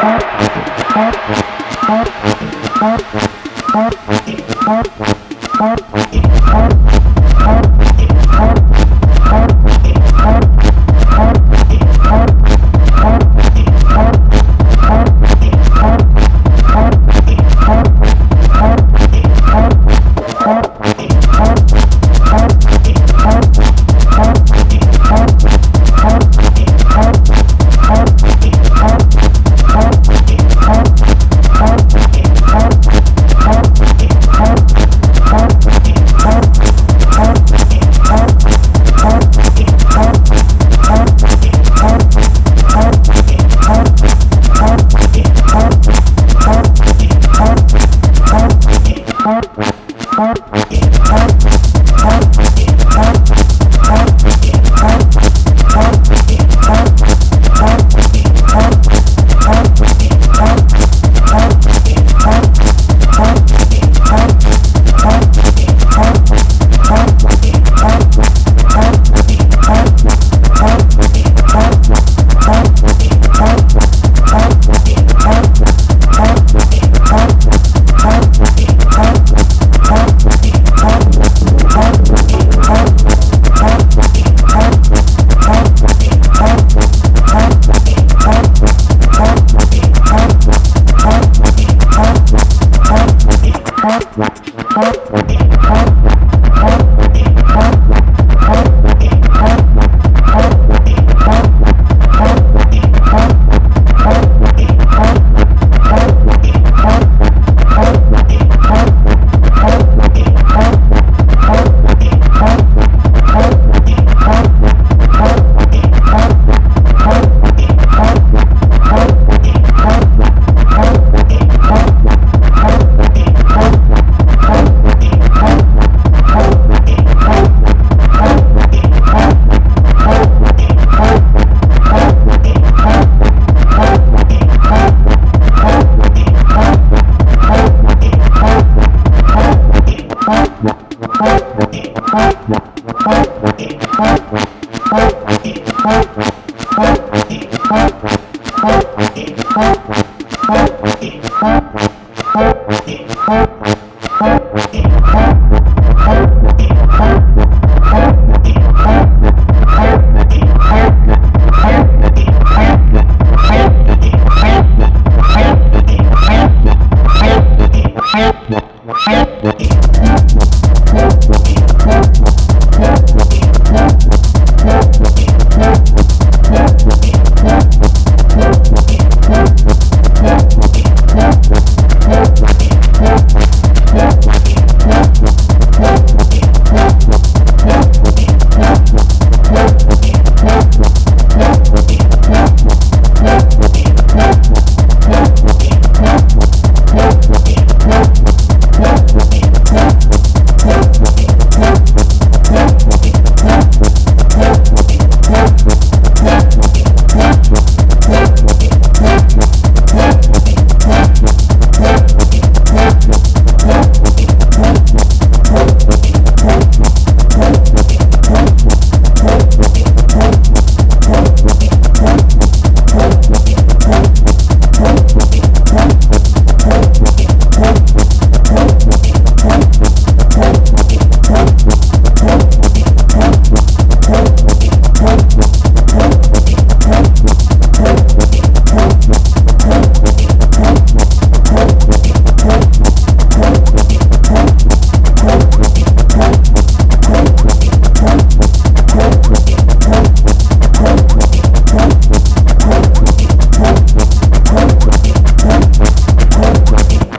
Thank you.